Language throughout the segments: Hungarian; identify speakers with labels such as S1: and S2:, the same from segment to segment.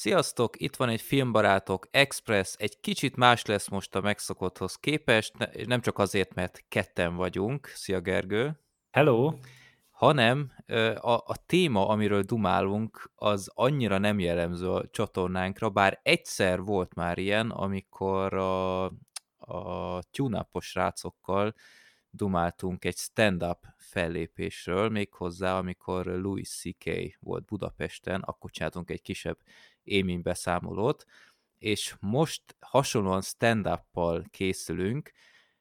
S1: Sziasztok, itt van egy Filmbarátok Express, egy kicsit más lesz most a megszokotthoz képest, és nem csak azért, mert ketten vagyunk, szia Gergő.
S2: Hello!
S1: Hanem a, a téma, amiről dumálunk, az annyira nem jellemző a csatornánkra, bár egyszer volt már ilyen, amikor a, a tune rácokkal dumáltunk egy stand-up fellépésről, méghozzá, amikor Louis C.K. volt Budapesten, akkor csináltunk egy kisebb élmény beszámolót, és most hasonlóan stand-up-pal készülünk,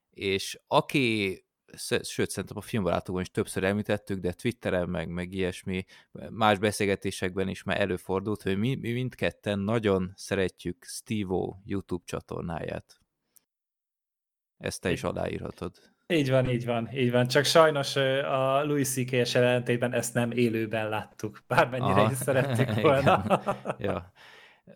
S1: és aki sőt, szerintem a filmbarátokban is többször említettük, de Twitteren, meg, meg ilyesmi, más beszélgetésekben is már előfordult, hogy mi, mi mindketten nagyon szeretjük Steve-O YouTube csatornáját. Ezt te is aláírhatod.
S2: Így van, így van, így van. Csak sajnos a Louis C.K.-es ellentétben ezt nem élőben láttuk, bármennyire Aha. is szerettük volna.
S1: ja.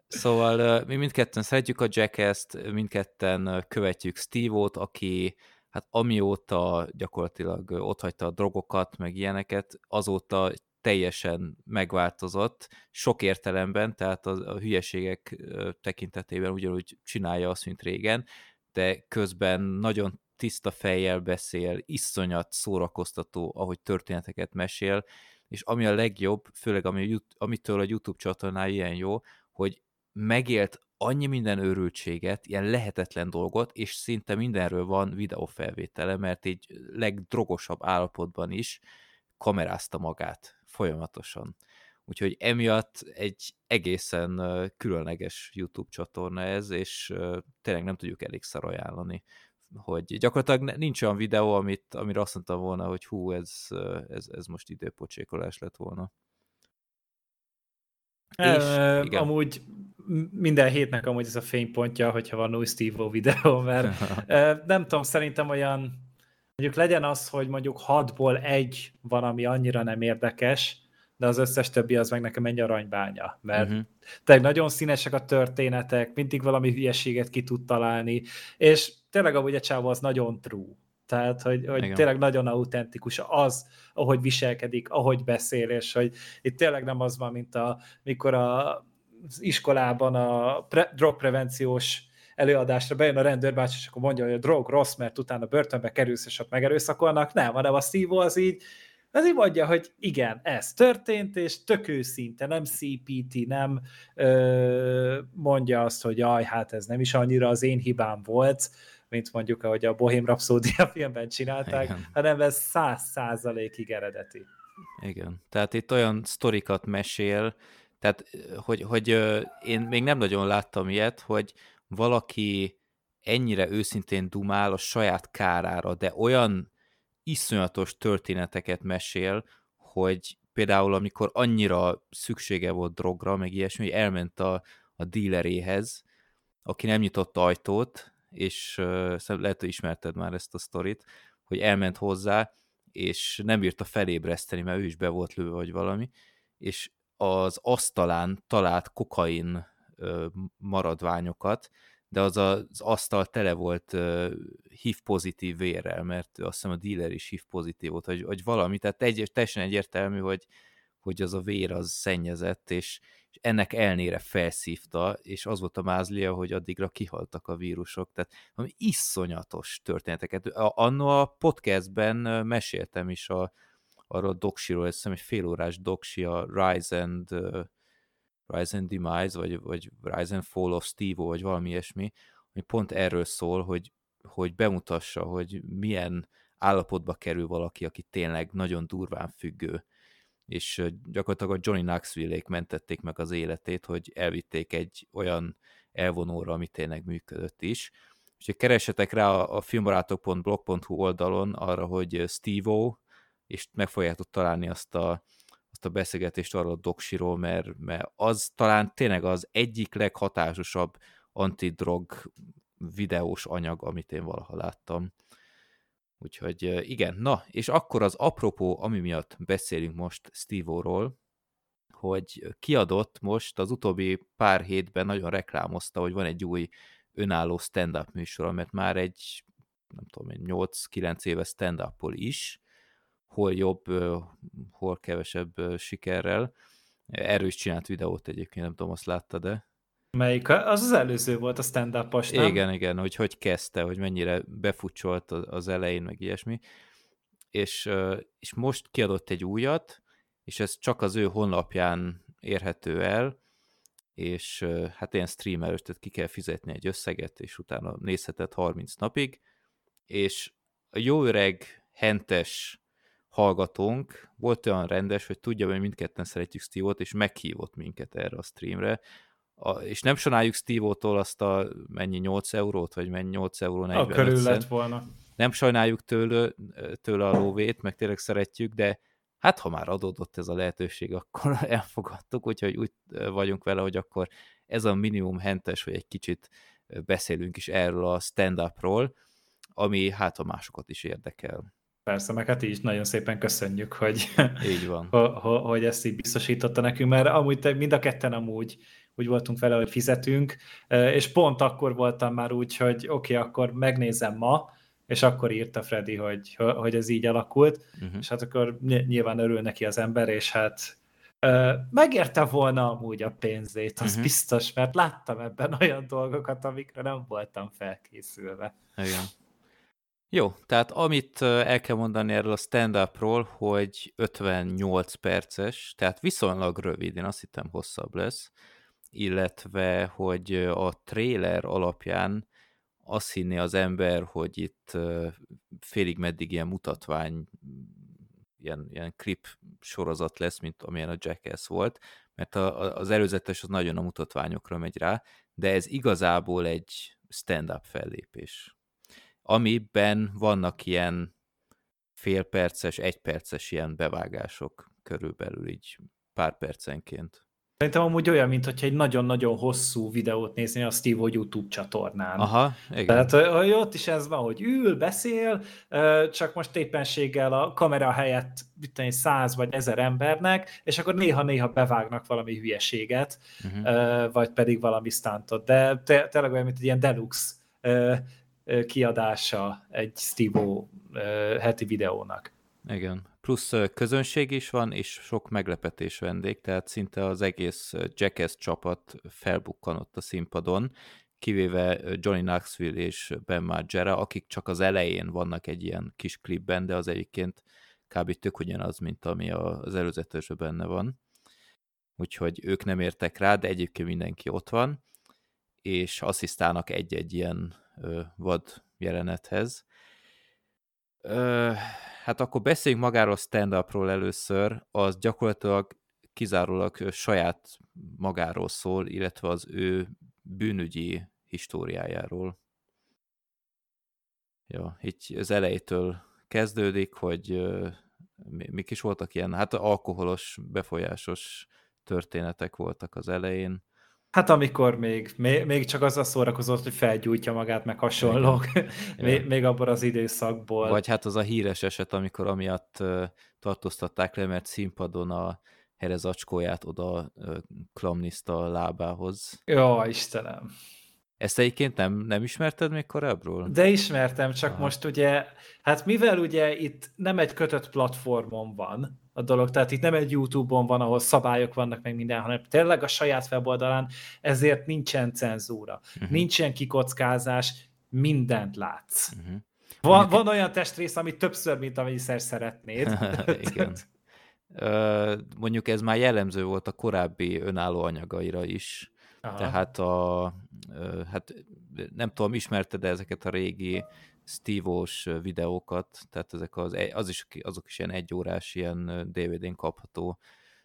S1: Szóval mi mindketten szeretjük a Jackass-t, mindketten követjük Steve-ot, aki hát amióta gyakorlatilag otthagyta a drogokat, meg ilyeneket, azóta teljesen megváltozott, sok értelemben, tehát a, a hülyeségek tekintetében ugyanúgy csinálja azt, mint régen, de közben nagyon tiszta fejjel beszél, iszonyat szórakoztató, ahogy történeteket mesél, és ami a legjobb, főleg ami, amitől a YouTube csatornája ilyen jó, hogy megélt annyi minden őrültséget, ilyen lehetetlen dolgot, és szinte mindenről van videófelvétele, mert így legdrogosabb állapotban is kamerázta magát folyamatosan. Úgyhogy emiatt egy egészen különleges YouTube csatorna ez, és tényleg nem tudjuk elégszer ajánlani hogy gyakorlatilag nincs olyan videó, amit, amire azt mondtam volna, hogy hú, ez, ez, ez most időpocsékolás lett volna.
S2: E, és, igen. Amúgy minden hétnek amúgy ez a fénypontja, hogyha van új Steve videó, mert nem tudom, szerintem olyan mondjuk legyen az, hogy mondjuk hatból egy van, ami annyira nem érdekes, de az összes többi az meg nekem egy aranybánya, mert uh-huh. tényleg nagyon színesek a történetek, mindig valami hülyeséget ki tud találni, és tényleg amúgy a csávó az nagyon true. Tehát, hogy, hogy tényleg nagyon autentikus az, ahogy viselkedik, ahogy beszél, és hogy itt tényleg nem az van, mint a, mikor a, az iskolában a pre, drogprevenciós előadásra bejön a rendőrbács, és akkor mondja, hogy a drog rossz, mert utána börtönbe kerülsz, és ott megerőszakolnak. Nem, hanem a szívó az így, az így mondja, hogy igen, ez történt, és tök őszinte, nem CPT, nem ö, mondja azt, hogy jaj, hát ez nem is annyira az én hibám volt, mint mondjuk, ahogy a Bohém Rhapsody filmben csinálták, Igen. hanem ez száz százalékig eredeti.
S1: Igen, tehát itt olyan sztorikat mesél, tehát hogy, hogy én még nem nagyon láttam ilyet, hogy valaki ennyire őszintén dumál a saját kárára, de olyan iszonyatos történeteket mesél, hogy például amikor annyira szüksége volt drogra, meg ilyesmi, hogy elment a, a díleréhez, aki nem nyitott ajtót, és lehet, hogy ismerted már ezt a sztorit, hogy elment hozzá, és nem bírta felébreszteni, mert ő is be volt lőve, vagy valami, és az asztalán talált kokain maradványokat, de az az asztal tele volt uh, HIV pozitív vérrel, mert azt hiszem a dealer is HIV pozitív volt, vagy, vagy valami, tehát egy, teljesen egyértelmű, hogy, hogy az a vér az szennyezett, és, és ennek elnére felszívta, és az volt a mázlia, hogy addigra kihaltak a vírusok, tehát ami iszonyatos történeteket. Anno a podcastben meséltem is a, arról a doksiról, ezt hiszem egy félórás doksi, a Rise and, Rise Demise, vagy, vagy Rise Fall of Steve, vagy valami ilyesmi, ami pont erről szól, hogy, hogy bemutassa, hogy milyen állapotba kerül valaki, aki tényleg nagyon durván függő és gyakorlatilag a Johnny Knoxville-ék mentették meg az életét, hogy elvitték egy olyan elvonóra, ami tényleg működött is. És keresetek rá a filmbarátok.blog.hu oldalon arra, hogy Steve-O, és meg fogjátok találni azt a, azt a beszélgetést arról a doksiról, mert, mert az talán tényleg az egyik leghatásosabb antidrog videós anyag, amit én valaha láttam. Úgyhogy igen, na, és akkor az apropó, ami miatt beszélünk most Steve-ról, hogy kiadott most az utóbbi pár hétben nagyon reklámozta, hogy van egy új önálló stand-up műsor, mert már egy, nem tudom, 8-9 éve stand is, hol jobb, hol kevesebb sikerrel, Erről is csinált videót egyébként, nem tudom, azt látta, de...
S2: Melyik? Az az előző volt a stand up nem?
S1: Igen, igen, hogy hogy kezdte, hogy mennyire befutcsolt az elején, meg ilyesmi. És, és most kiadott egy újat, és ez csak az ő honlapján érhető el, és hát ilyen stream előtt tehát ki kell fizetni egy összeget, és utána nézheted 30 napig, és a jó öreg, hentes hallgatónk volt olyan rendes, hogy tudja, hogy mindketten szeretjük Steve-ot, és meghívott minket erre a streamre, a, és nem sonáljuk Steve-tól azt a mennyi 8 eurót, vagy mennyi 8 euró 40
S2: A körül lett volna.
S1: Nem sajnáljuk tőle, tőle a lóvét, meg tényleg szeretjük, de hát ha már adódott ez a lehetőség, akkor elfogadtuk, úgyhogy úgy vagyunk vele, hogy akkor ez a minimum hentes, hogy egy kicsit beszélünk is erről a stand-upról, ami hát a másokat is érdekel.
S2: Persze, meg hát így nagyon szépen köszönjük, hogy,
S1: így van.
S2: hogy ezt így biztosította nekünk, mert amúgy mind a ketten amúgy úgy voltunk vele, hogy fizetünk, és pont akkor voltam már úgy, hogy oké, okay, akkor megnézem ma, és akkor írta Freddy, hogy, hogy ez így alakult, uh-huh. és hát akkor nyilván örül neki az ember, és hát megérte volna amúgy a pénzét, az uh-huh. biztos, mert láttam ebben olyan dolgokat, amikre nem voltam felkészülve.
S1: Igen. Jó, tehát amit el kell mondani erről a stand-upról, hogy 58 perces, tehát viszonylag rövid, én azt hittem hosszabb lesz, illetve hogy a trailer alapján azt hinni az ember, hogy itt félig meddig ilyen mutatvány, ilyen, ilyen klip sorozat lesz, mint amilyen a Jackass volt, mert a, az előzetes az nagyon a mutatványokra megy rá, de ez igazából egy stand-up fellépés, amiben vannak ilyen félperces, egyperces ilyen bevágások körülbelül így pár percenként.
S2: Szerintem amúgy olyan, mint hogyha egy nagyon-nagyon hosszú videót nézni a Steve YouTube csatornán.
S1: Aha, igen.
S2: Tehát hogy ott is ez van, hogy ül, beszél, csak most éppenséggel a kamera helyett egy száz vagy ezer embernek, és akkor néha-néha bevágnak valami hülyeséget, uh-huh. vagy pedig valami stuntot. De tényleg olyan, mint egy ilyen deluxe kiadása egy Steve heti videónak.
S1: Igen. Plusz közönség is van, és sok meglepetés vendég, tehát szinte az egész Jackass csapat felbukkanott a színpadon, kivéve Johnny Knoxville és Ben Margera, akik csak az elején vannak egy ilyen kis klipben, de az egyébként kb. tök ugyanaz, mint ami az előzetesben benne van. Úgyhogy ők nem értek rá, de egyébként mindenki ott van, és asszisztálnak egy-egy ilyen ö, vad jelenethez. Ö, hát akkor beszéljünk magáról stand-upról először, az gyakorlatilag kizárólag saját magáról szól, illetve az ő bűnügyi históriájáról. Ja, így az elejétől kezdődik, hogy mik is voltak ilyen, hát alkoholos, befolyásos történetek voltak az elején,
S2: Hát amikor még, még, még csak azzal szórakozott, hogy felgyújtja magát, meg hasonlók, még, még abban az időszakból.
S1: Vagy hát az a híres eset, amikor amiatt tartóztatták le, mert színpadon a herezacskóját oda uh, klamniszta a lábához.
S2: Jó, Istenem.
S1: Ezt egyébként nem, nem ismerted még korábbról?
S2: De ismertem, csak Aha. most ugye, hát mivel ugye itt nem egy kötött platformon van, a dolog. Tehát itt nem egy YouTube-on van, ahol szabályok vannak meg minden, hanem tényleg a saját weboldalán, ezért nincsen cenzúra, uh-huh. nincsen kikockázás, mindent látsz. Uh-huh. Van, van olyan testrész, ami többször, mint amennyiszer szeretnéd.
S1: Igen. Uh, mondjuk ez már jellemző volt a korábbi önálló anyagaira is. Aha. Tehát a, hát nem tudom, ismerted -e ezeket a régi Steve-os videókat, tehát ezek az, az is, azok is ilyen egyórás, ilyen DVD-n kapható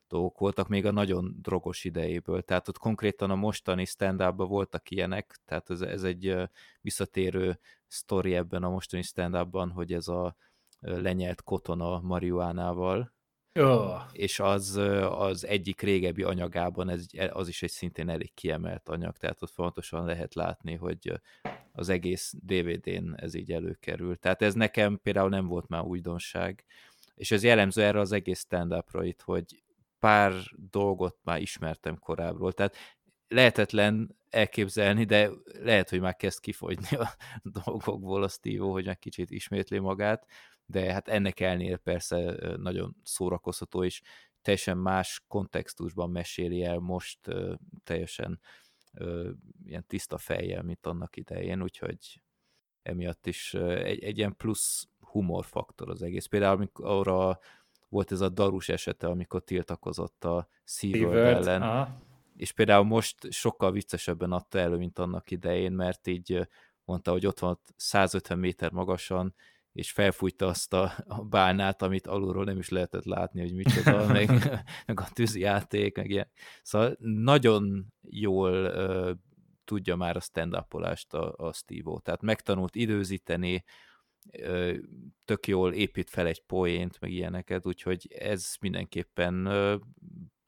S1: dolgok voltak még a nagyon drogos idejéből. Tehát ott konkrétan a mostani stand voltak ilyenek, tehát ez, ez egy visszatérő sztori ebben a mostani stand hogy ez a lenyelt kotona marihuánával,
S2: Oh.
S1: És az, az egyik régebbi anyagában ez, az is egy szintén elég kiemelt anyag, tehát ott fontosan lehet látni, hogy az egész DVD-n ez így előkerül. Tehát ez nekem például nem volt már újdonság, és ez jellemző erre az egész stand itt, hogy pár dolgot már ismertem korábbról, tehát lehetetlen elképzelni, de lehet, hogy már kezd kifogyni a dolgokból a Steve, hogy meg kicsit ismétli magát, de hát ennek elnél persze nagyon szórakoztató, és teljesen más kontextusban meséli el most teljesen ilyen tiszta fejjel, mint annak idején, úgyhogy emiatt is egy, egy ilyen plusz humorfaktor az egész. Például amikor a, volt ez a Darus esete, amikor tiltakozott a SeaWorld ellen, aha. És például most sokkal viccesebben adta elő, mint annak idején, mert így mondta, hogy ott van 150 méter magasan, és felfújta azt a, bánát, amit alulról nem is lehetett látni, hogy micsoda, meg, meg a tűzijáték, meg ilyen. Szóval nagyon jól uh, tudja már a stand a, a Steve-O. Tehát megtanult időzíteni, uh, tök jól épít fel egy poént, meg ilyeneket, úgyhogy ez mindenképpen uh,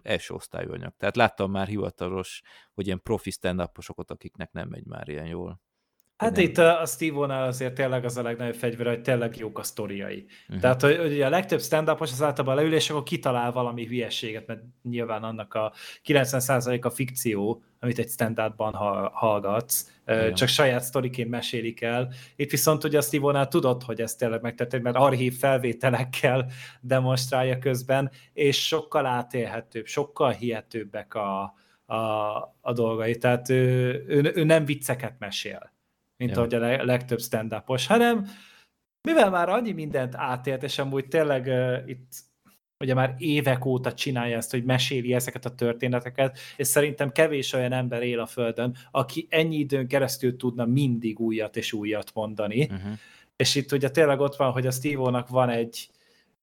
S1: első osztályú anyag. Tehát láttam már hivatalos, hogy ilyen profi stand akiknek nem megy már ilyen jól.
S2: Hát nem. itt a Steve-nál azért tényleg az a legnagyobb fegyver, hogy tényleg jók a sztoriai. Uh-huh. Tehát, hogy, hogy a legtöbb stand az általában leül, és akkor kitalál valami hülyeséget, mert nyilván annak a 90% a fikció, amit egy stand hallgatsz, Igen. csak saját sztoriként mesélik el. Itt viszont ugye a Steve-nál tudod, hogy ez tényleg megtörtént, mert archív felvételekkel demonstrálja közben, és sokkal átélhetőbb, sokkal hihetőbbek a, a, a dolgai. Tehát ő, ő, ő nem vicceket mesél mint ja. ahogy a legtöbb stand hanem mivel már annyi mindent átélt, és amúgy tényleg uh, itt ugye már évek óta csinálja ezt, hogy meséli ezeket a történeteket, és szerintem kevés olyan ember él a Földön, aki ennyi időn keresztül tudna mindig újat és újat mondani. Uh-huh. És itt ugye tényleg ott van, hogy a Steve-nak van egy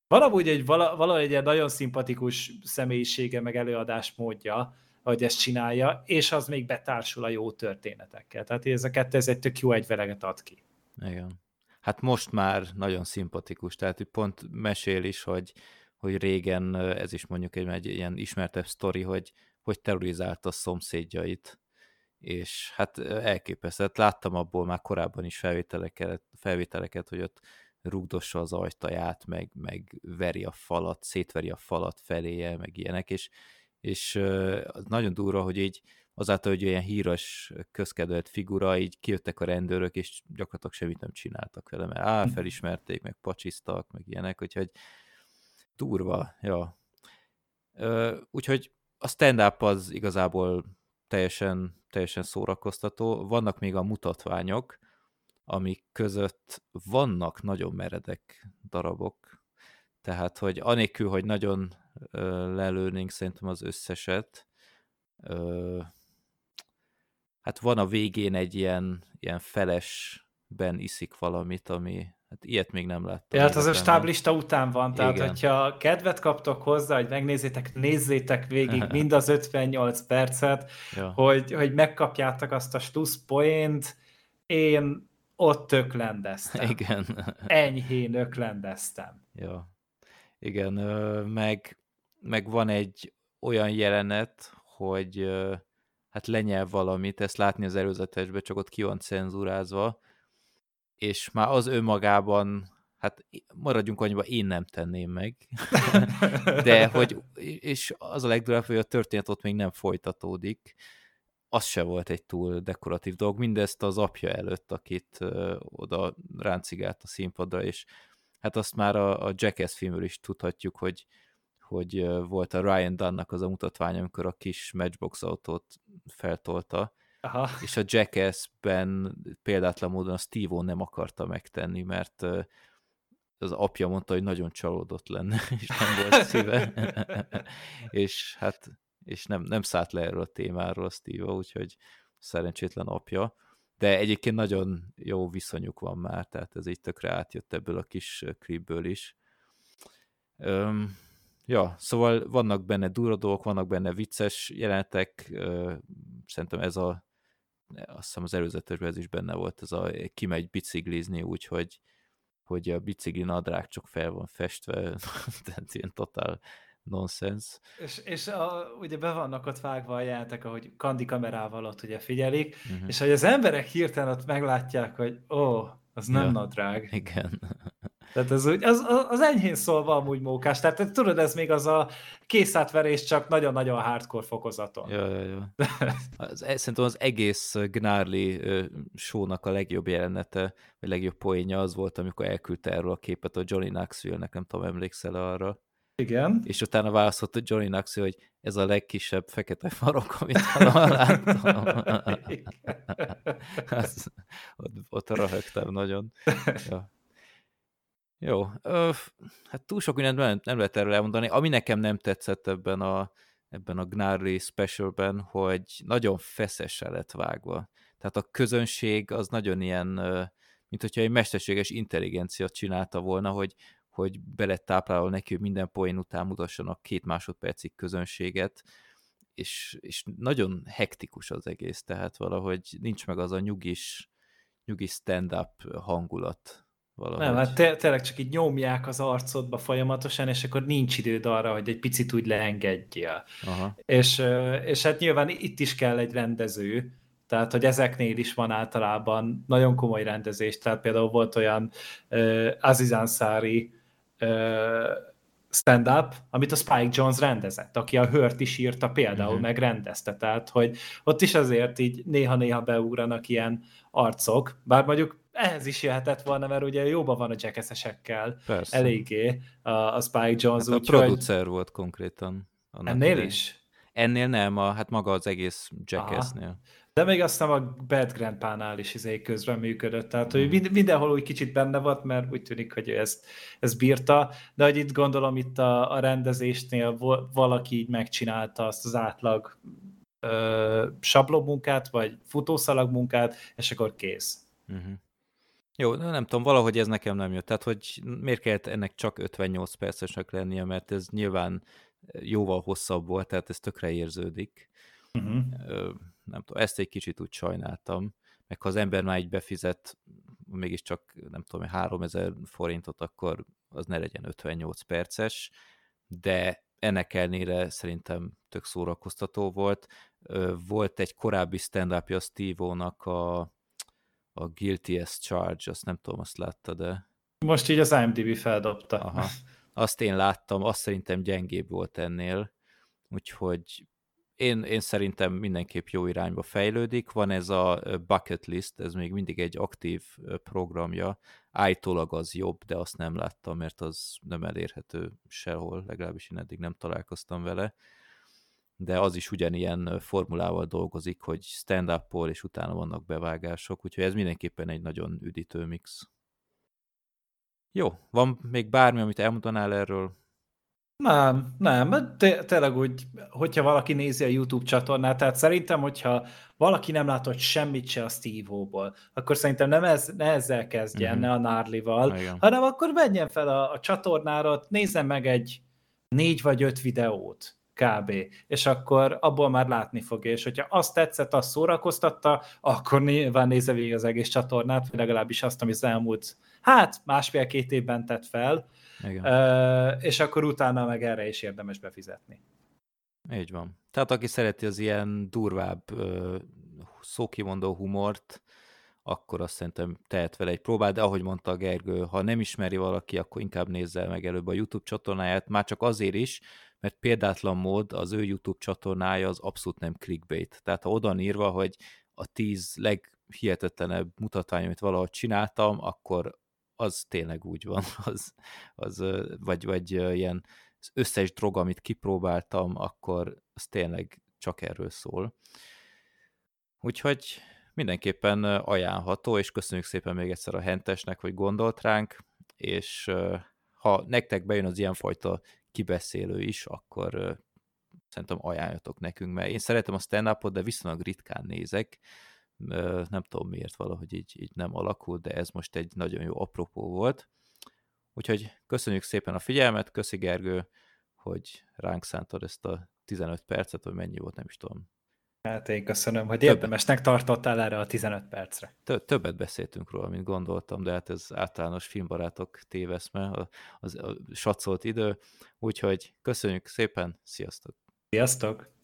S2: valahogy egy, valahogy egy nagyon szimpatikus személyisége, meg előadás módja, hogy ezt csinálja, és az még betársul a jó történetekkel. Tehát ez a kettő, ez egy tök jó egyveleget ad ki.
S1: Igen. Hát most már nagyon szimpatikus, tehát pont mesél is, hogy, hogy régen, ez is mondjuk egy, egy ilyen ismertebb sztori, hogy hogy terrorizálta a szomszédjait, és hát elképesztő. Hát láttam abból már korábban is felvételeket, felvételeket hogy ott rugdossa az ajtaját, meg, meg veri a falat, szétveri a falat feléje, meg ilyenek, és és nagyon durva, hogy így azáltal, hogy olyan híres, közkedvelt figura, így kijöttek a rendőrök, és gyakorlatilag semmit nem csináltak vele, mert á, hm. felismerték, meg pacsiztak, meg ilyenek, úgyhogy durva, ja. Úgyhogy a stand-up az igazából teljesen, teljesen szórakoztató. Vannak még a mutatványok, amik között vannak nagyon meredek darabok, tehát, hogy anélkül, hogy nagyon lelőnénk szerintem az összeset. Hát van a végén egy ilyen, ilyen felesben iszik valamit, ami Hát ilyet még nem láttam.
S2: Ja, hát az a stáblista után van, tehát Igen. hogyha kedvet kaptok hozzá, hogy megnézzétek, nézzétek végig mind az 58 percet, ja. hogy, hogy megkapjátok azt a slusz poént, én ott öklendeztem.
S1: Igen.
S2: Enyhén öklendeztem.
S1: Ja. Igen, meg meg van egy olyan jelenet, hogy hát lenyel valamit, ezt látni az előzetesben, csak ott ki van cenzúrázva, és már az önmagában, hát maradjunk annyiba, én nem tenném meg. De hogy, és az a legdurább, hogy a történet ott még nem folytatódik, az se volt egy túl dekoratív dolog, mindezt az apja előtt, akit ö, oda ráncigált a színpadra, és hát azt már a, a Jackass filmről is tudhatjuk, hogy hogy volt a Ryan Dunnak az a mutatvány, amikor a kis Matchbox autót feltolta, Aha. és a Jackass-ben példátlan módon a steve nem akarta megtenni, mert az apja mondta, hogy nagyon csalódott lenne, és nem volt szíve. és hát és nem, nem szállt le erről a témáról a Steve, úgyhogy szerencsétlen apja. De egyébként nagyon jó viszonyuk van már, tehát ez így tökre átjött ebből a kis klipből is. Um, Ja, szóval vannak benne duradók, vannak benne vicces jelenetek, szerintem ez a, azt hiszem az előzetesben ez is benne volt, ez a kimegy biciklizni, úgyhogy hogy a bicikli nadrág csak fel van festve, tehát ilyen totál nonsens.
S2: És, és a, ugye be vannak ott vágva a jelentek, ahogy kandi kamerával ott ugye figyelik, uh-huh. és hogy az emberek hirtelen ott meglátják, hogy ó, oh, az nem ja, nadrág.
S1: Igen.
S2: Tehát ez úgy, az, az enyhén szólva amúgy mókás. Tehát tudod, ez még az a készátverés csak nagyon-nagyon hardcore fokozaton.
S1: Ja, ja, ja. Az, e, szerintem az egész Gnarly show-nak a legjobb jelenete, vagy legjobb poénja az volt, amikor elküldte erről a képet a Johnny Knoxville-nek, nem tudom, emlékszel arra?
S2: Igen.
S1: És utána válaszolt Johnny Knoxville, hogy ez a legkisebb fekete farok, amit láttam. Az, ott, ott röhögtem nagyon. Ja. Jó, öf, hát túl sok mindent nem, nem lehet erről elmondani. Ami nekem nem tetszett ebben a, ebben a Gnarly specialben, hogy nagyon feszesen lett vágva. Tehát a közönség az nagyon ilyen mint hogyha egy mesterséges intelligencia csinálta volna, hogy, hogy beletáplálva neki, hogy minden poén után mutassanak két másodpercig közönséget, és, és nagyon hektikus az egész, tehát valahogy nincs meg az a nyugis, nyugis stand-up hangulat. Valahogy.
S2: Nem, hát té tényleg csak így nyomják az arcodba folyamatosan, és akkor nincs időd arra, hogy egy picit úgy leengedjél. Aha. És, és hát nyilván itt is kell egy rendező, tehát, hogy ezeknél is van általában nagyon komoly rendezés, tehát például volt olyan uh, Aziz Ansari uh, stand-up, amit a Spike Jones rendezett, aki a Hört is írta például, uh-huh. meg rendezte, tehát, hogy ott is azért így néha-néha beugranak ilyen arcok, bár mondjuk ehhez is jöhetett volna, mert ugye jóban van a jackessesekkel eléggé a, a Spike Jones.
S1: Hát úgy, a producer hogy... volt konkrétan.
S2: Ennél idején. is?
S1: Ennél nem, a, hát maga az egész Jackassnél.
S2: De még aztán a Bad Grandpa-nál is izé közben működött, tehát hogy hmm. mindenhol úgy kicsit benne volt, mert úgy tűnik, hogy ő ezt, ezt bírta, de hogy itt gondolom itt a, a rendezésnél valaki így megcsinálta azt az átlag ö, sablonmunkát, vagy futószalagmunkát, és akkor kész. Uh-huh.
S1: Jó, nem tudom, valahogy ez nekem nem jött. Tehát, hogy miért kellett ennek csak 58 percesnek lennie, mert ez nyilván jóval hosszabb volt, tehát ez tökre érződik. Uh-huh nem tudom, ezt egy kicsit úgy sajnáltam, meg ha az ember már így befizet mégiscsak, nem tudom, 3000 forintot, akkor az ne legyen 58 perces, de ennek ellenére szerintem tök szórakoztató volt. Volt egy korábbi stand-upja Steve-nak a, a Guilty as Charge, azt nem tudom, azt látta, de...
S2: Most így az IMDb feldobta. Aha.
S1: Azt én láttam, azt szerintem gyengébb volt ennél, úgyhogy én, én szerintem mindenképp jó irányba fejlődik. Van ez a bucket list, ez még mindig egy aktív programja. Állítólag az jobb, de azt nem láttam, mert az nem elérhető sehol, legalábbis én eddig nem találkoztam vele. De az is ugyanilyen formulával dolgozik, hogy stand-up és utána vannak bevágások, úgyhogy ez mindenképpen egy nagyon üdítő mix. Jó, van még bármi, amit elmondanál erről?
S2: Nem, nem, tényleg úgy, hogyha valaki nézi a YouTube csatornát, tehát szerintem, hogyha valaki nem látott semmit se a Steve-ból, akkor szerintem nem ez, ne ezzel kezdjen, uh-huh. ne a Nárlival, hanem akkor menjen fel a, a csatornára, nézzen meg egy négy vagy öt videót, kb. És akkor abból már látni fogja, és hogyha azt tetszett, azt szórakoztatta, akkor nyilván nézze végig az egész csatornát, vagy legalábbis azt, amit az elmúlt, hát másfél-két évben tett fel, igen. És akkor utána meg erre is érdemes befizetni.
S1: Így van. Tehát aki szereti az ilyen durvább szókimondó humort, akkor azt szerintem tehet vele egy próbát, de ahogy mondta a Gergő, ha nem ismeri valaki, akkor inkább nézze meg előbb a YouTube csatornáját, már csak azért is, mert példátlan mód az ő YouTube csatornája az abszolút nem clickbait. Tehát ha oda írva, hogy a tíz leghihetetlenebb mutatvány, amit valahogy csináltam, akkor az tényleg úgy van, az, az vagy, vagy ilyen az összes drog, amit kipróbáltam, akkor az tényleg csak erről szól. Úgyhogy mindenképpen ajánlható, és köszönjük szépen még egyszer a Hentesnek, hogy gondolt ránk, és ha nektek bejön az ilyenfajta kibeszélő is, akkor szerintem ajánljatok nekünk, mert én szeretem a stand de viszonylag ritkán nézek, nem tudom miért valahogy így, így nem alakult, de ez most egy nagyon jó apropó volt. Úgyhogy köszönjük szépen a figyelmet, köszi Gergő, hogy ránk szántad ezt a 15 percet, vagy mennyi volt, nem is tudom.
S2: Hát én köszönöm, hogy érdemesnek tartottál erre a 15 percre.
S1: Többet beszéltünk róla, mint gondoltam, de hát ez általános filmbarátok téveszme, az a satszolt idő. Úgyhogy köszönjük szépen, sziasztok!
S2: Sziasztok!